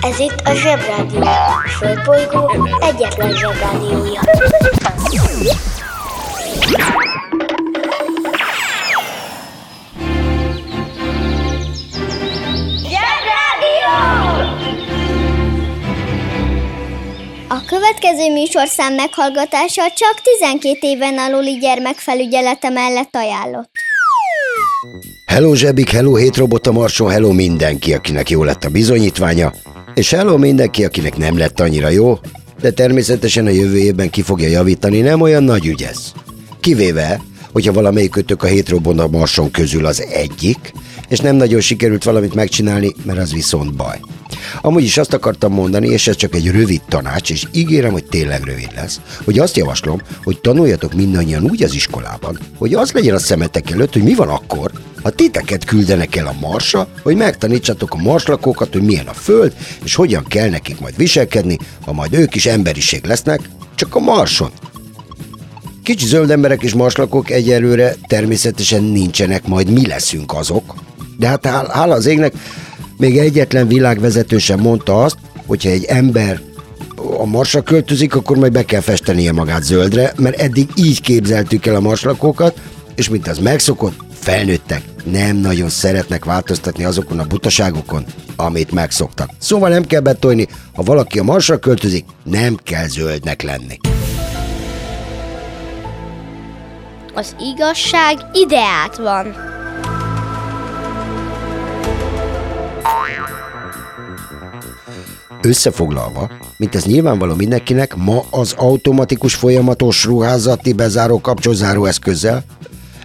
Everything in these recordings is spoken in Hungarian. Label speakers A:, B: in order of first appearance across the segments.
A: Ez itt a Zsebrádió. A Földbolygó egyetlen Zsebrádiója. Zsebrádió!
B: A következő műsorszám meghallgatása csak 12 éven aluli gyermekfelügyelete mellett ajánlott.
C: Hello Zsebik, hello Hétrobot a Marson, hello mindenki, akinek jó lett a bizonyítványa, és hello mindenki, akinek nem lett annyira jó, de természetesen a jövő évben ki fogja javítani, nem olyan nagy ügy ez. Kivéve, hogyha valamelyikőtök a Hétrobot a Marson közül az egyik, és nem nagyon sikerült valamit megcsinálni, mert az viszont baj. Amúgy is azt akartam mondani, és ez csak egy rövid tanács, és ígérem, hogy tényleg rövid lesz, hogy azt javaslom, hogy tanuljatok mindannyian úgy az iskolában, hogy az legyen a szemetek előtt, hogy mi van akkor, ha titeket küldenek el a marsra, hogy megtanítsatok a marslakókat, hogy milyen a föld, és hogyan kell nekik majd viselkedni, ha majd ők is emberiség lesznek, csak a marson. Kicsi zöld emberek és marslakók egyelőre természetesen nincsenek, majd mi leszünk azok. De hát hál- hála az égnek, még egyetlen világvezető sem mondta azt, hogyha egy ember a marsra költözik, akkor majd be kell festenie magát zöldre, mert eddig így képzeltük el a marslakókat, és mint az megszokott, felnőttek, nem nagyon szeretnek változtatni azokon a butaságokon, amit megszoktak. Szóval nem kell betolni, ha valaki a marsra költözik, nem kell zöldnek lenni.
B: Az igazság ideát van.
C: Összefoglalva, mint ez nyilvánvaló mindenkinek, ma az automatikus folyamatos ruházati bezáró kapcsolzáró eszközzel,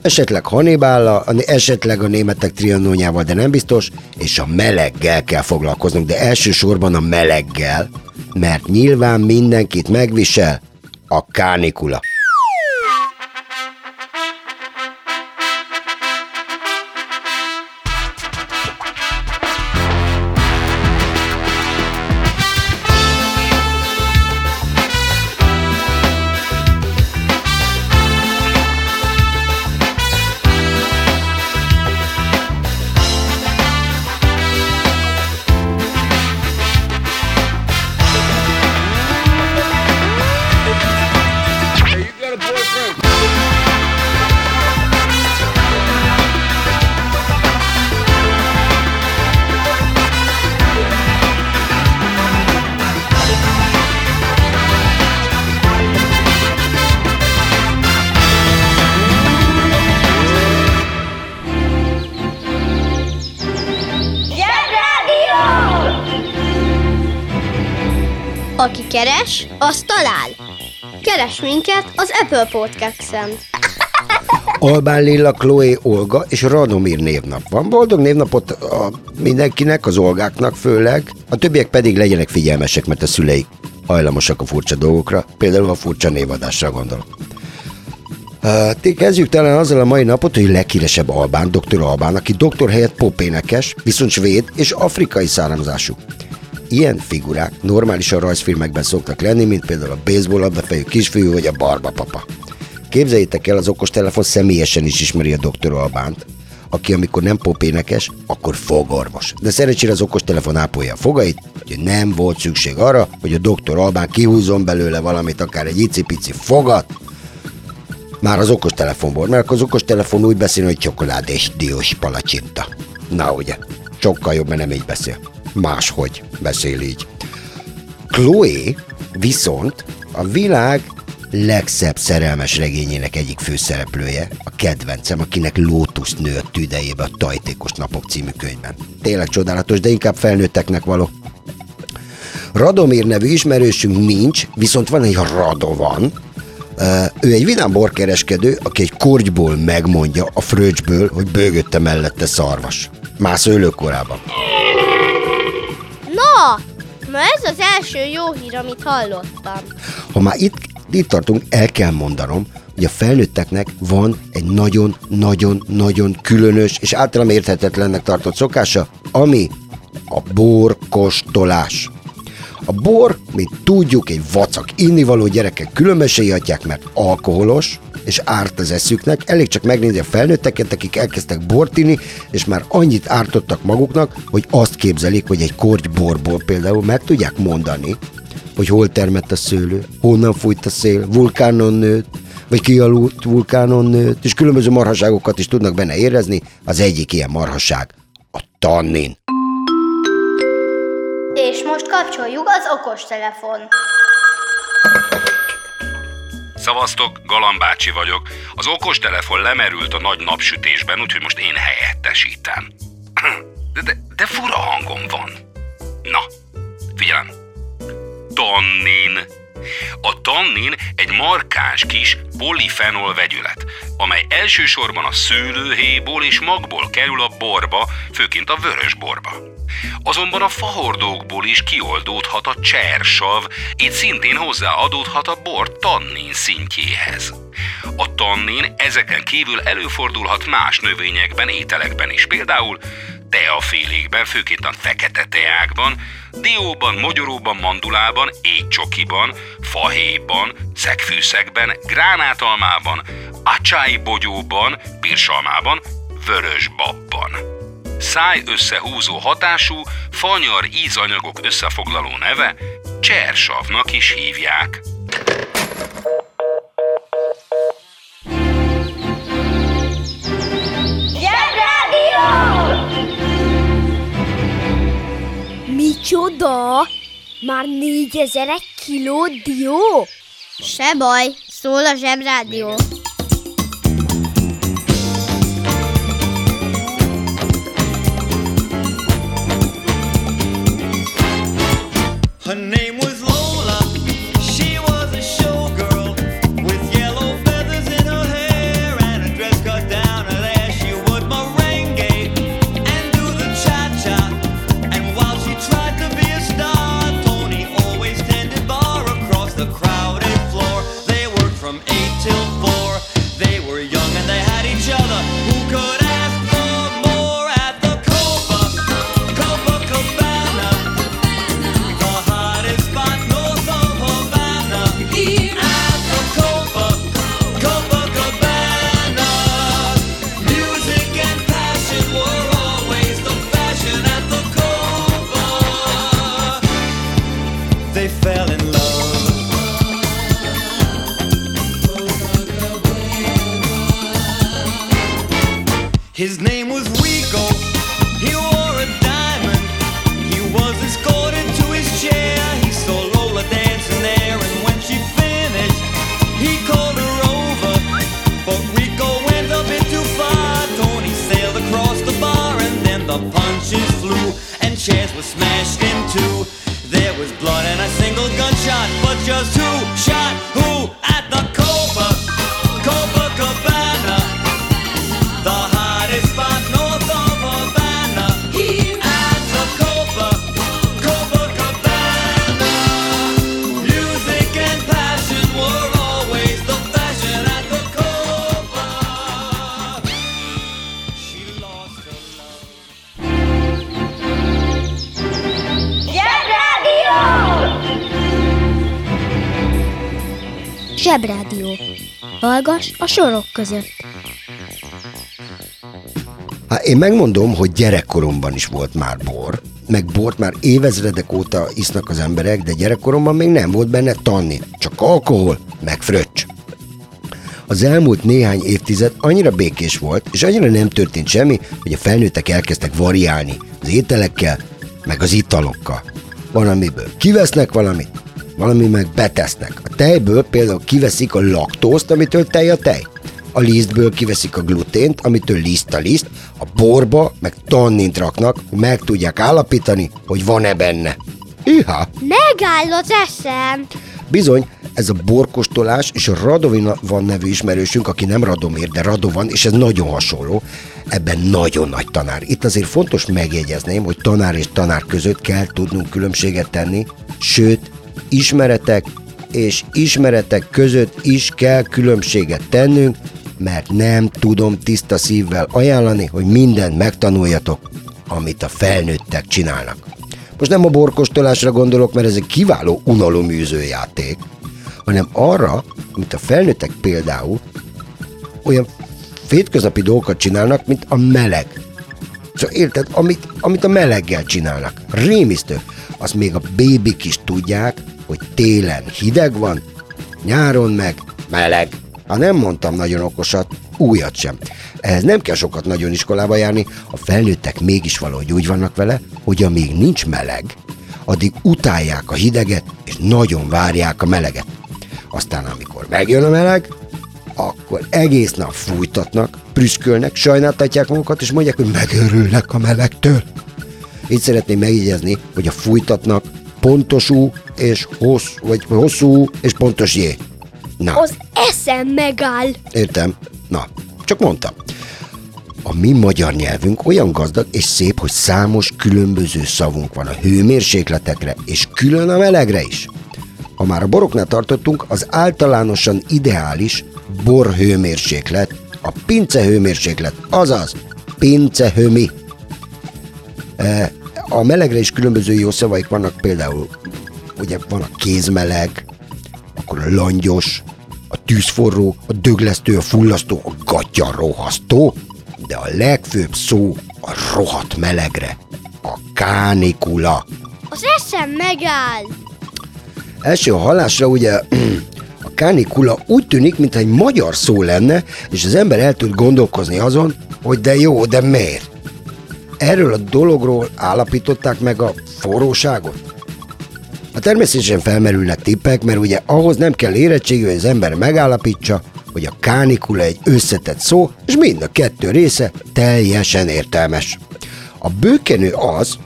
C: esetleg Hannibállal, esetleg a németek trianóniával, de nem biztos, és a meleggel kell foglalkoznunk, de elsősorban a meleggel, mert nyilván mindenkit megvisel a kánikula.
B: Keres, az talál. Keres minket az Apple Podcast-en.
C: Albán Lilla, Chloe, Olga és Radomir névnap van. Boldog névnapot a mindenkinek, az Olgáknak főleg, a többiek pedig legyenek figyelmesek, mert a szüleik hajlamosak a furcsa dolgokra, például a furcsa névadásra gondolok. Uh, kezdjük talán azzal a mai napot, hogy leghíresebb Albán, dr. Albán, aki doktor helyett popénekes, viszont svéd és afrikai származású. Ilyen figurák normálisan rajzfilmekben szoktak lenni, mint például a baseball labdafejű kisfiú vagy a barbapapa. Képzeljétek el, az okostelefon személyesen is ismeri a doktor Albánt, aki amikor nem popénekes, akkor fogorvos. De szerencsére az okostelefon ápolja a fogait, hogy nem volt szükség arra, hogy a doktor Albán kihúzzon belőle valamit, akár egy icipici fogat, már az okostelefonból, mert akkor az okostelefon úgy beszél, hogy csokoládés diós palacsinta. Na ugye, sokkal jobb, mert nem így beszél. Máshogy beszél így. Chloe viszont a világ legszebb szerelmes regényének egyik főszereplője, a kedvencem, akinek lótuszt nő a tüdejébe a Tajtékos Napok című könyvben. Tényleg csodálatos, de inkább felnőtteknek való. Radomir nevű ismerősünk nincs, viszont van egy Radovan, ő egy vidám borkereskedő, aki egy kortyból megmondja a fröccsből, hogy bőgötte mellette szarvas. Mász
B: ma ez az első jó hír, amit hallottam.
C: Ha már itt, itt tartunk, el kell mondanom, hogy a felnőtteknek van egy nagyon-nagyon-nagyon különös és általam érthetetlennek tartott szokása, ami a borkostolás. A bor, mint tudjuk, egy vacak innivaló gyerekek különbözségatják, mert alkoholos, és árt az eszüknek. Elég csak megnézni a felnőtteket, akik elkezdtek bort és már annyit ártottak maguknak, hogy azt képzelik, hogy egy korty borból például meg tudják mondani, hogy hol termett a szőlő, honnan fújt a szél, vulkánon nőtt, vagy kialudt vulkánon nőtt, és különböző marhaságokat is tudnak benne érezni. Az egyik ilyen marhaság a tannin.
B: Kapcsoljuk az okostelefon.
D: Szavaztok, Galambácsi vagyok. Az okostelefon lemerült a nagy napsütésben, úgyhogy most én helyettesítem. De, de, fura hangom van. Na, figyelem. Tannin. A tannin egy markáns kis polifenol vegyület, amely elsősorban a szőlőhéjból és magból kerül a borba, főként a vörös borba. Azonban a fahordókból is kioldódhat a csersav, így szintén hozzáadódhat a bor tannin szintjéhez. A tannin ezeken kívül előfordulhat más növényekben, ételekben is, például teafélékben, főként a fekete teákban, dióban, mogyoróban, mandulában, étcsokiban, fahéjban, szegfűszegben, gránátalmában, acsái bogyóban, pirsalmában, vörösbabban. Száj összehúzó hatású, fanyar ízanyagok összefoglaló neve csersavnak is hívják.
E: Micsoda? Már négyezer egy kiló dió?
B: Se baj, szól a zsebrádió.
F: They fell in love His name was Rico. He wore a diamond. He was escorted to his chair. He saw Lola dancing there, and when she finished, he called her over. But Rico went a bit too far. Tony sailed across the bar, and then the punches flew, and chairs were smashed in two. Gunshot, but just who shot
E: Zsebrádió. Hallgass a sorok között.
C: Hát én megmondom, hogy gyerekkoromban is volt már bor, meg bort már évezredek óta isznak az emberek, de gyerekkoromban még nem volt benne tannin, csak alkohol, meg fröccs. Az elmúlt néhány évtized annyira békés volt, és annyira nem történt semmi, hogy a felnőttek elkezdtek variálni az ételekkel, meg az italokkal. Van, amiből kivesznek valamit, valami meg betesznek. A tejből például kiveszik a laktózt, amitől tej a tej. A lisztből kiveszik a glutént, amitől liszt a liszt, a borba meg tannint raknak, hogy meg tudják állapítani, hogy van-e benne. Iha!
E: Megáll az eszem!
C: Bizony, ez a borkostolás és a Radovan van nevű ismerősünk, aki nem Radomir, de Radovan, és ez nagyon hasonló, ebben nagyon nagy tanár. Itt azért fontos megjegyezném, hogy tanár és tanár között kell tudnunk különbséget tenni, sőt, ismeretek és ismeretek között is kell különbséget tennünk, mert nem tudom tiszta szívvel ajánlani, hogy mindent megtanuljatok, amit a felnőttek csinálnak. Most nem a borkostolásra gondolok, mert ez egy kiváló unaloműző játék, hanem arra, mint a felnőttek például, olyan fétköznapi dolgokat csinálnak, mint a meleg. Szóval érted, amit, amit a meleggel csinálnak. Rémisztő. Azt még a bébik is tudják, hogy télen hideg van, nyáron meg meleg. Ha nem mondtam nagyon okosat, újat sem. Ehhez nem kell sokat nagyon iskolába járni, a felnőttek mégis valahogy úgy vannak vele, hogy amíg nincs meleg, addig utálják a hideget, és nagyon várják a meleget. Aztán amikor megjön a meleg, akkor egész nap fújtatnak, prüskölnek, sajnáltatják magukat, és mondják, hogy megörülnek a melegtől. Így szeretném megjegyezni, hogy a fújtatnak pontos ú és hossz, vagy hosszú és pontos jé. Na,
B: Az eszem megáll.
C: értem. Na, csak mondtam. A mi magyar nyelvünk olyan gazdag és szép, hogy számos különböző szavunk van a hőmérsékletekre, és külön a melegre is. Ha már a boroknál tartottunk, az általánosan ideális borhőmérséklet, a pince hőmérséklet, azaz pincehőmi. E, A melegre is különböző jó szavaik vannak, például ugye van a kézmeleg, akkor a langyos, a tűzforró, a döglesztő, a fullasztó, a gatya rohasztó, de a legfőbb szó a rohadt melegre, a kánikula.
B: Az eszem megáll.
C: Első hallásra ugye kánikula úgy tűnik, mintha egy magyar szó lenne, és az ember el tud gondolkozni azon, hogy de jó, de miért? Erről a dologról állapították meg a forróságot? A természetesen felmerülnek tippek, mert ugye ahhoz nem kell érettségű, hogy az ember megállapítsa, hogy a kánikula egy összetett szó, és mind a kettő része teljesen értelmes. A bőkenő az,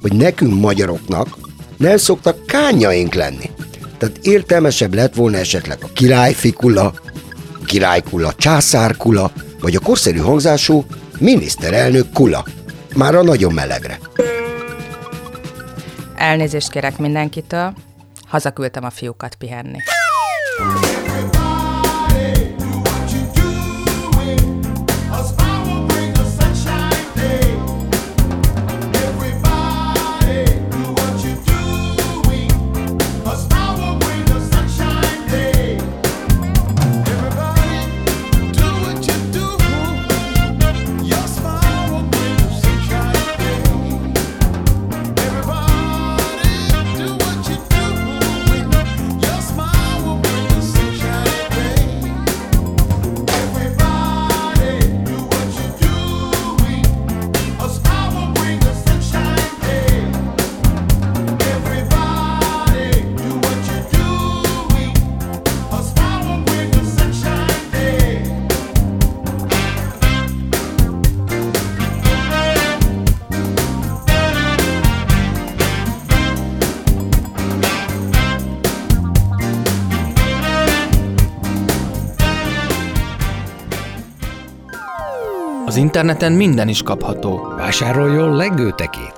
C: hogy nekünk magyaroknak nem szoktak kányaink lenni. Tehát értelmesebb lett volna esetleg a királyfikula, királykula, császárkula, vagy a korszerű hangzású miniszterelnök kula. Már a nagyon melegre.
G: Elnézést kérek mindenkitől, hazaküldtem a fiúkat pihenni.
H: Interneten minden is kapható.
I: Vásároljon lengőtekét!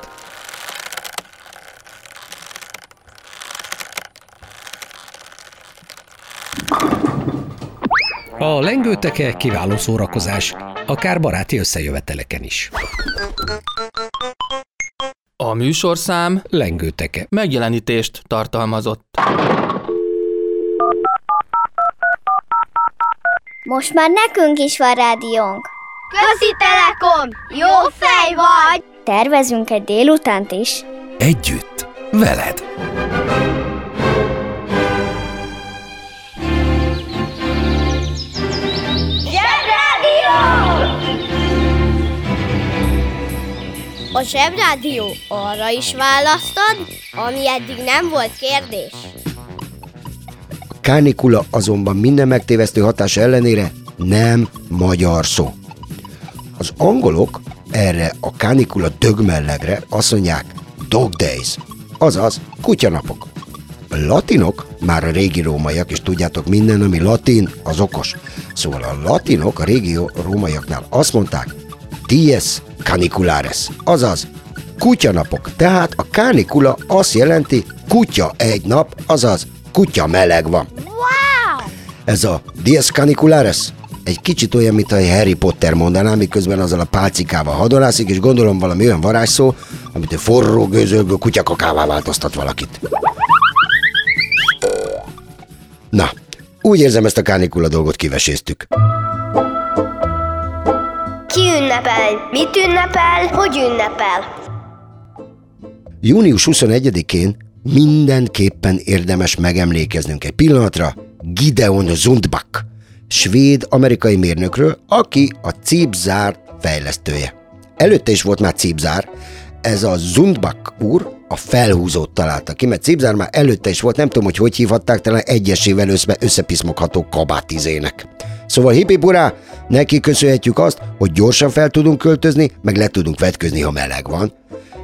I: A lengőteke kiváló szórakozás, akár baráti összejöveteleken is.
H: A műsorszám
I: Lengőteke.
H: megjelenítést tartalmazott.
A: Most már nekünk is van rádiónk.
B: Közi Telekom! Jó fej vagy!
A: Tervezünk egy délutánt is.
I: Együtt, veled.
B: A Zsebrádió arra is választad, ami eddig nem volt kérdés.
C: A kánikula azonban minden megtévesztő hatás ellenére nem magyar szó. Az angolok erre a kánikula dögmellegre azt mondják dog days, azaz kutyanapok. A latinok, már a régi rómaiak, és tudjátok minden, ami latin, az okos. Szóval a latinok a régi rómaiaknál azt mondták dies caniculares, azaz kutyanapok. Tehát a kánikula azt jelenti kutya egy nap, azaz kutya meleg van.
B: Wow!
C: Ez a Dies Caniculares egy kicsit olyan, mint a Harry Potter mondaná, miközben azzal a pálcikával hadonászik, és gondolom valami olyan varázsszó, amit egy forró gőzölből kutyakakává változtat valakit. Na, úgy érzem ezt a kánikula dolgot kiveséztük.
A: Ki ünnepel? Mit ünnepel? Hogy ünnepel?
C: Június 21-én mindenképpen érdemes megemlékeznünk egy pillanatra Gideon Zundbach, svéd-amerikai mérnökről, aki a Cipzár fejlesztője. Előtte is volt már Cipzár, ez a Zundbach úr a felhúzót találta ki, mert Cipzár már előtte is volt, nem tudom, hogy hogy hívhatták, talán egyesével össze, összepiszmogható kabátizének. Szóval hipipurá, neki köszönhetjük azt, hogy gyorsan fel tudunk költözni, meg le tudunk vetközni, ha meleg van.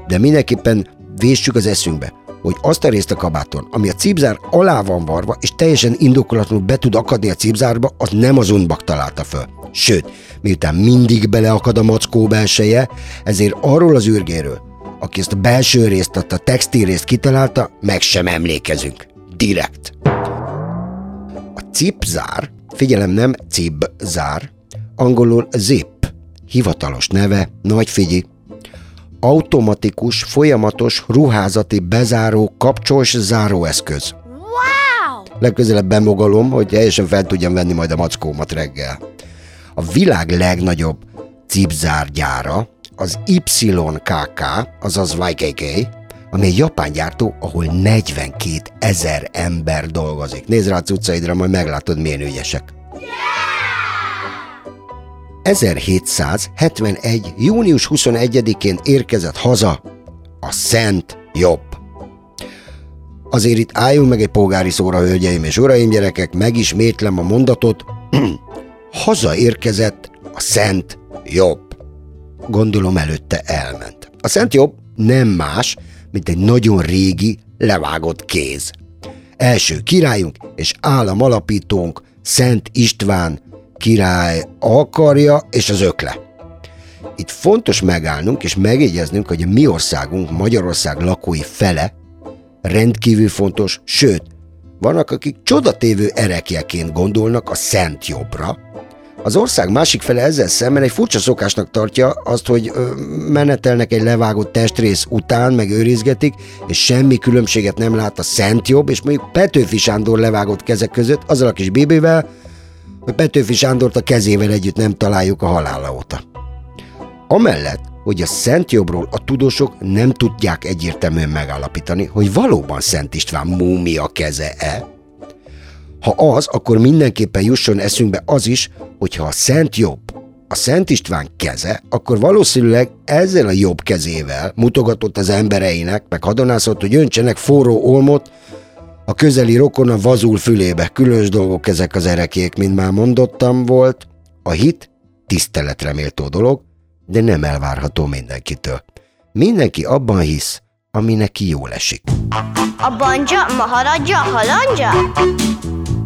C: De mindenképpen véssük az eszünkbe, hogy azt a részt a kabáton, ami a cipzár alá van varva, és teljesen indokolatlanul be tud akadni a cipzárba, az nem az unbak találta föl. Sőt, miután mindig beleakad a mackó belseje, ezért arról az űrgéről, aki ezt a belső részt, a textil részt kitalálta, meg sem emlékezünk. Direkt. A cipzár, figyelem nem cipzár, angolul zip, hivatalos neve, nagy figyi, automatikus, folyamatos, ruházati bezáró, kapcsolós záróeszköz.
B: Wow!
C: Legközelebb bemogalom, hogy teljesen fel tudjam venni majd a mackómat reggel. A világ legnagyobb cipzárgyára az YKK, azaz YKK, ami egy japán gyártó, ahol 42 ezer ember dolgozik. Nézd rá a cuccaidra, majd meglátod, milyen ügyesek. 1771. június 21-én érkezett haza a Szent Jobb. Azért itt álljunk meg egy polgári szóra, hölgyeim és uraim, gyerekek, megismétlem a mondatot. haza érkezett a Szent Jobb. Gondolom előtte elment. A Szent Jobb nem más, mint egy nagyon régi, levágott kéz. Első királyunk és állam alapítónk Szent István király akarja és az ökle. Itt fontos megállnunk és megjegyeznünk, hogy a mi országunk, Magyarország lakói fele rendkívül fontos, sőt, vannak, akik csodatévő erekjeként gondolnak a szent jobbra. Az ország másik fele ezzel szemben egy furcsa szokásnak tartja azt, hogy menetelnek egy levágott testrész után, meg őrizgetik, és semmi különbséget nem lát a szent jobb, és mondjuk Petőfi Sándor levágott kezek között, azzal a kis bébével, Petőfi Sándort a kezével együtt nem találjuk a halála óta. Amellett, hogy a Szent Jobbról a tudósok nem tudják egyértelműen megállapítani, hogy valóban Szent István múmia keze-e. Ha az, akkor mindenképpen jusson eszünkbe az is, hogyha a Szent Jobb a Szent István keze, akkor valószínűleg ezzel a jobb kezével mutogatott az embereinek, meg hadonászott, hogy öntsenek forró olmot a közeli rokon a vazul fülébe. Különös dolgok ezek az erekék, mint már mondottam volt. A hit tiszteletre méltó dolog, de nem elvárható mindenkitől. Mindenki abban hisz, ami neki jól esik.
B: A banja, maharadja, halandja?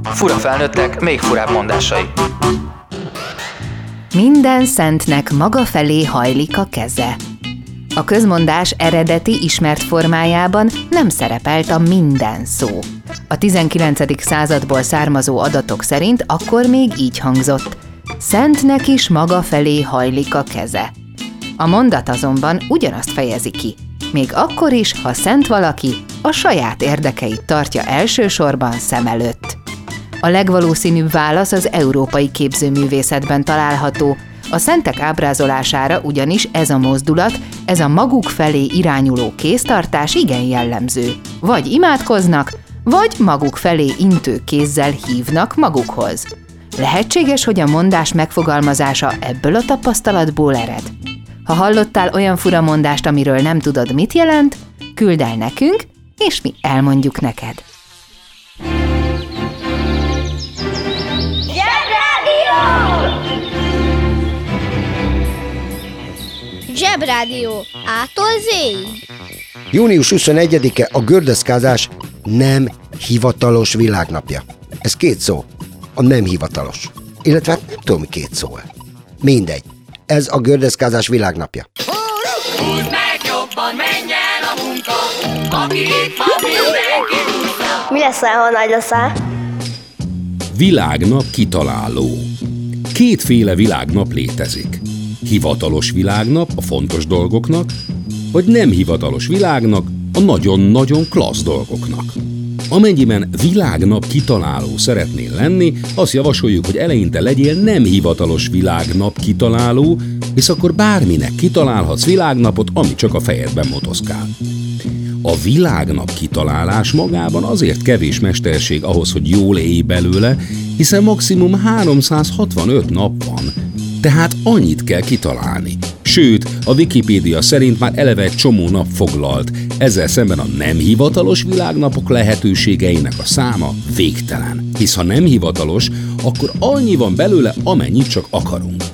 H: Fura felnőttek, még furább mondásai.
G: Minden szentnek maga felé hajlik a keze. A közmondás eredeti ismert formájában nem szerepelt a minden szó. A 19. századból származó adatok szerint akkor még így hangzott. Szentnek is maga felé hajlik a keze. A mondat azonban ugyanazt fejezi ki. Még akkor is, ha szent valaki, a saját érdekeit tartja elsősorban szem előtt. A legvalószínűbb válasz az európai képzőművészetben található. A szentek ábrázolására ugyanis ez a mozdulat, ez a maguk felé irányuló kéztartás igen jellemző. Vagy imádkoznak, vagy maguk felé intő kézzel hívnak magukhoz. Lehetséges, hogy a mondás megfogalmazása ebből a tapasztalatból ered. Ha hallottál olyan fura mondást, amiről nem tudod, mit jelent, küld el nekünk, és mi elmondjuk neked.
B: Zsebrádió. Ától zéig.
C: Június 21-e a gördeszkázás nem hivatalos világnapja. Ez két szó. A nem hivatalos. Illetve hát nem tudom, két szó -e. Mindegy. Ez a gördeszkázás világnapja.
A: Mi leszel, ha nagy leszel?
J: Világnap kitaláló. Kétféle világnap létezik. Hivatalos világnap a fontos dolgoknak,
D: vagy nem hivatalos világnak, a nagyon-nagyon klassz dolgoknak. Amennyiben világnap kitaláló szeretnél lenni, azt javasoljuk, hogy eleinte legyél nem hivatalos világnap kitaláló, hisz akkor bárminek kitalálhatsz világnapot, ami csak a fejedben motoszkál. A világnap kitalálás magában azért kevés mesterség ahhoz, hogy jól élj belőle, hiszen maximum 365 nap van, tehát annyit kell kitalálni. Sőt, a Wikipédia szerint már eleve egy csomó nap foglalt, ezzel szemben a nem hivatalos világnapok lehetőségeinek a száma végtelen. Hisz ha nem hivatalos, akkor annyi van belőle, amennyit csak akarunk.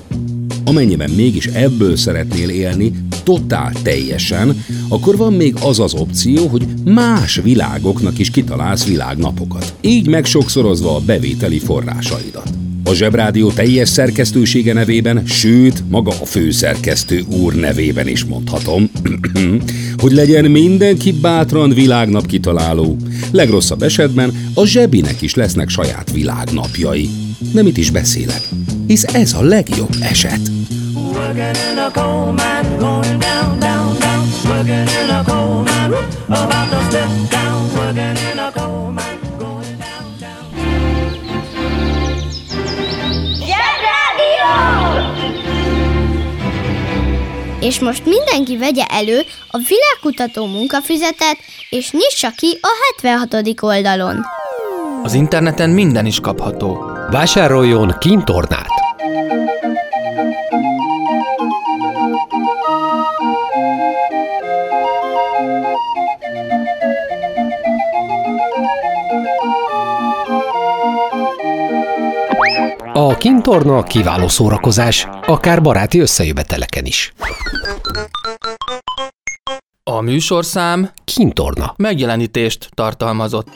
D: Amennyiben mégis ebből szeretnél élni, totál teljesen, akkor van még az az opció, hogy más világoknak is kitalálsz világnapokat. Így megsokszorozva a bevételi forrásaidat. A Zsebrádió teljes szerkesztősége nevében, sőt, maga a főszerkesztő úr nevében is mondhatom, hogy legyen mindenki bátran világnap kitaláló. Legrosszabb esetben a zsebinek is lesznek saját világnapjai. Nem itt is beszélek, hisz ez a legjobb eset.
K: Working in a coal mine, going down, down, down. Working in a coal mine, about to step down. Working in a
B: És most mindenki vegye elő a világkutató munkafüzetet, és nyissa ki a 76. oldalon.
H: Az interneten minden is kapható.
I: Vásároljon kintornát! A kintorna kiváló szórakozás, akár baráti összejöveteleken is.
H: A műsorszám
I: Kintorna.
H: megjelenítést tartalmazott.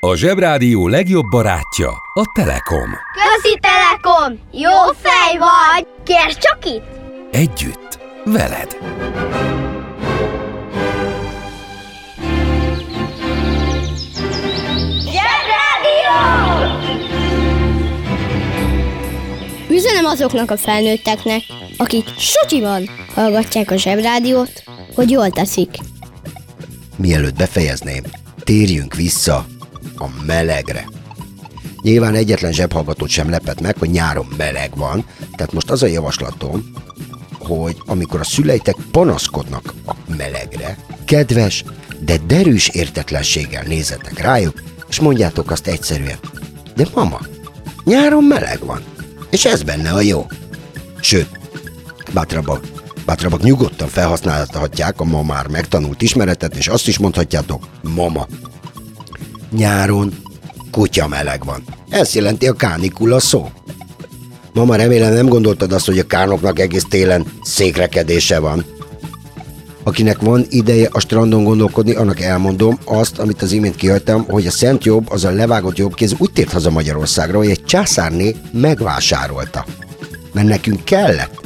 D: A Zsebrádió legjobb barátja a Telekom.
B: Közi Telekom! Jó fej vagy! Kérd csak itt!
D: Együtt, veled.
B: Üzenem azoknak a felnőtteknek, akik sutyiban hallgatják a zsebrádiót, hogy jól teszik.
C: Mielőtt befejezném, térjünk vissza a melegre. Nyilván egyetlen zsebhallgatót sem lepett meg, hogy nyáron meleg van, tehát most az a javaslatom, hogy amikor a szüleitek panaszkodnak a melegre, kedves, de derűs értetlenséggel nézzetek rájuk, és mondjátok azt egyszerűen. De mama, nyáron meleg van, és ez benne a jó. Sőt, bátrabbak, bátrabbak nyugodtan felhasználhatják a ma már megtanult ismeretet, és azt is mondhatjátok, mama, nyáron kutya meleg van. Ez jelenti a kánikula szó. Mama, remélem nem gondoltad azt, hogy a kánoknak egész télen székrekedése van. Akinek van ideje a strandon gondolkodni, annak elmondom azt, amit az imént kihagytam, hogy a Szent Jobb, az a levágott jobbkéz úgy tért haza Magyarországra, hogy egy császárné megvásárolta. Mert nekünk kellett.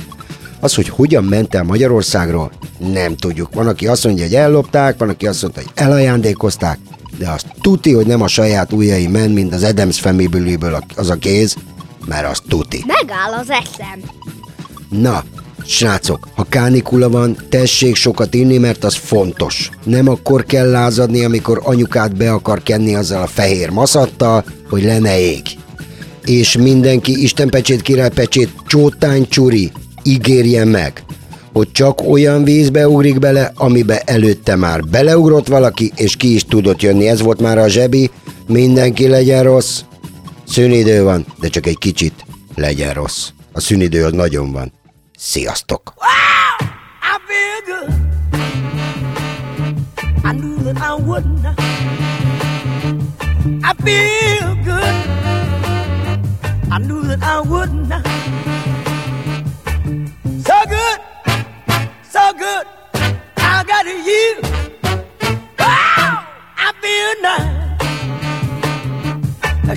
C: Az, hogy hogyan ment el Magyarországról, nem tudjuk. Van, aki azt mondja, hogy ellopták, van, aki azt mondta, hogy elajándékozták, de azt tuti, hogy nem a saját ujjai ment, mint az Adams Family-ből az a kéz, mert az tuti.
B: Megáll az eszem.
C: Na, srácok, ha kánikula van, tessék sokat inni, mert az fontos. Nem akkor kell lázadni, amikor anyukát be akar kenni azzal a fehér maszattal, hogy le ne ég. És mindenki Istenpecsét, királypecsét, csótány csuri, ígérje meg, hogy csak olyan vízbe ugrik bele, amibe előtte már beleugrott valaki, és ki is tudott jönni. Ez volt már a zsebi, mindenki legyen rossz. Szünidő van, de csak egy kicsit legyen rossz. A szünidő az nagyon van. Sziasztok!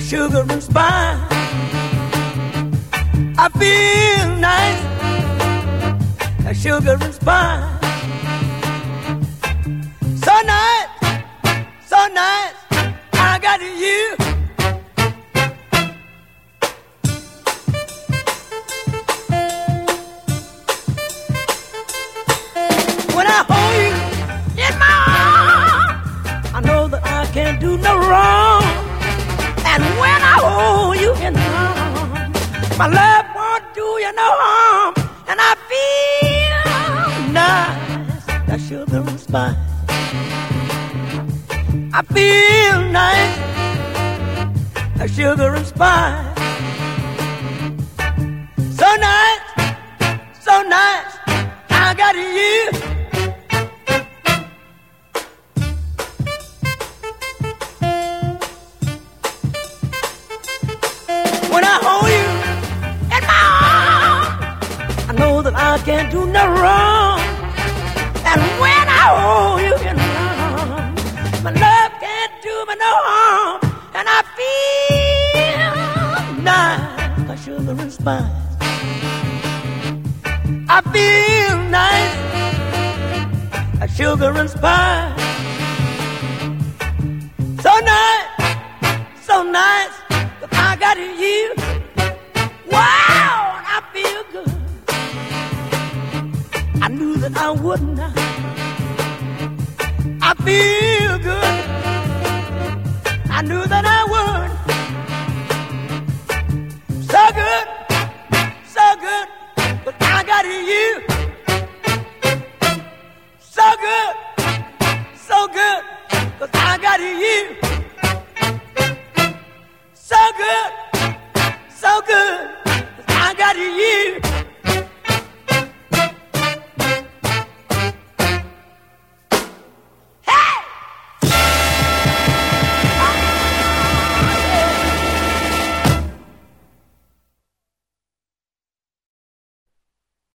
K: Sugar and spice. I feel and spice. So nice, so nice, I got you. I feel nice, that sugar and spice. So nice, so nice, I got you. When I hold you in my arms, I know that I can't do no wrong. I feel nice, like sugar and spice. So nice, so nice, I got you. Wow, I feel good. I knew that I would not. I feel good. I knew that I would. you.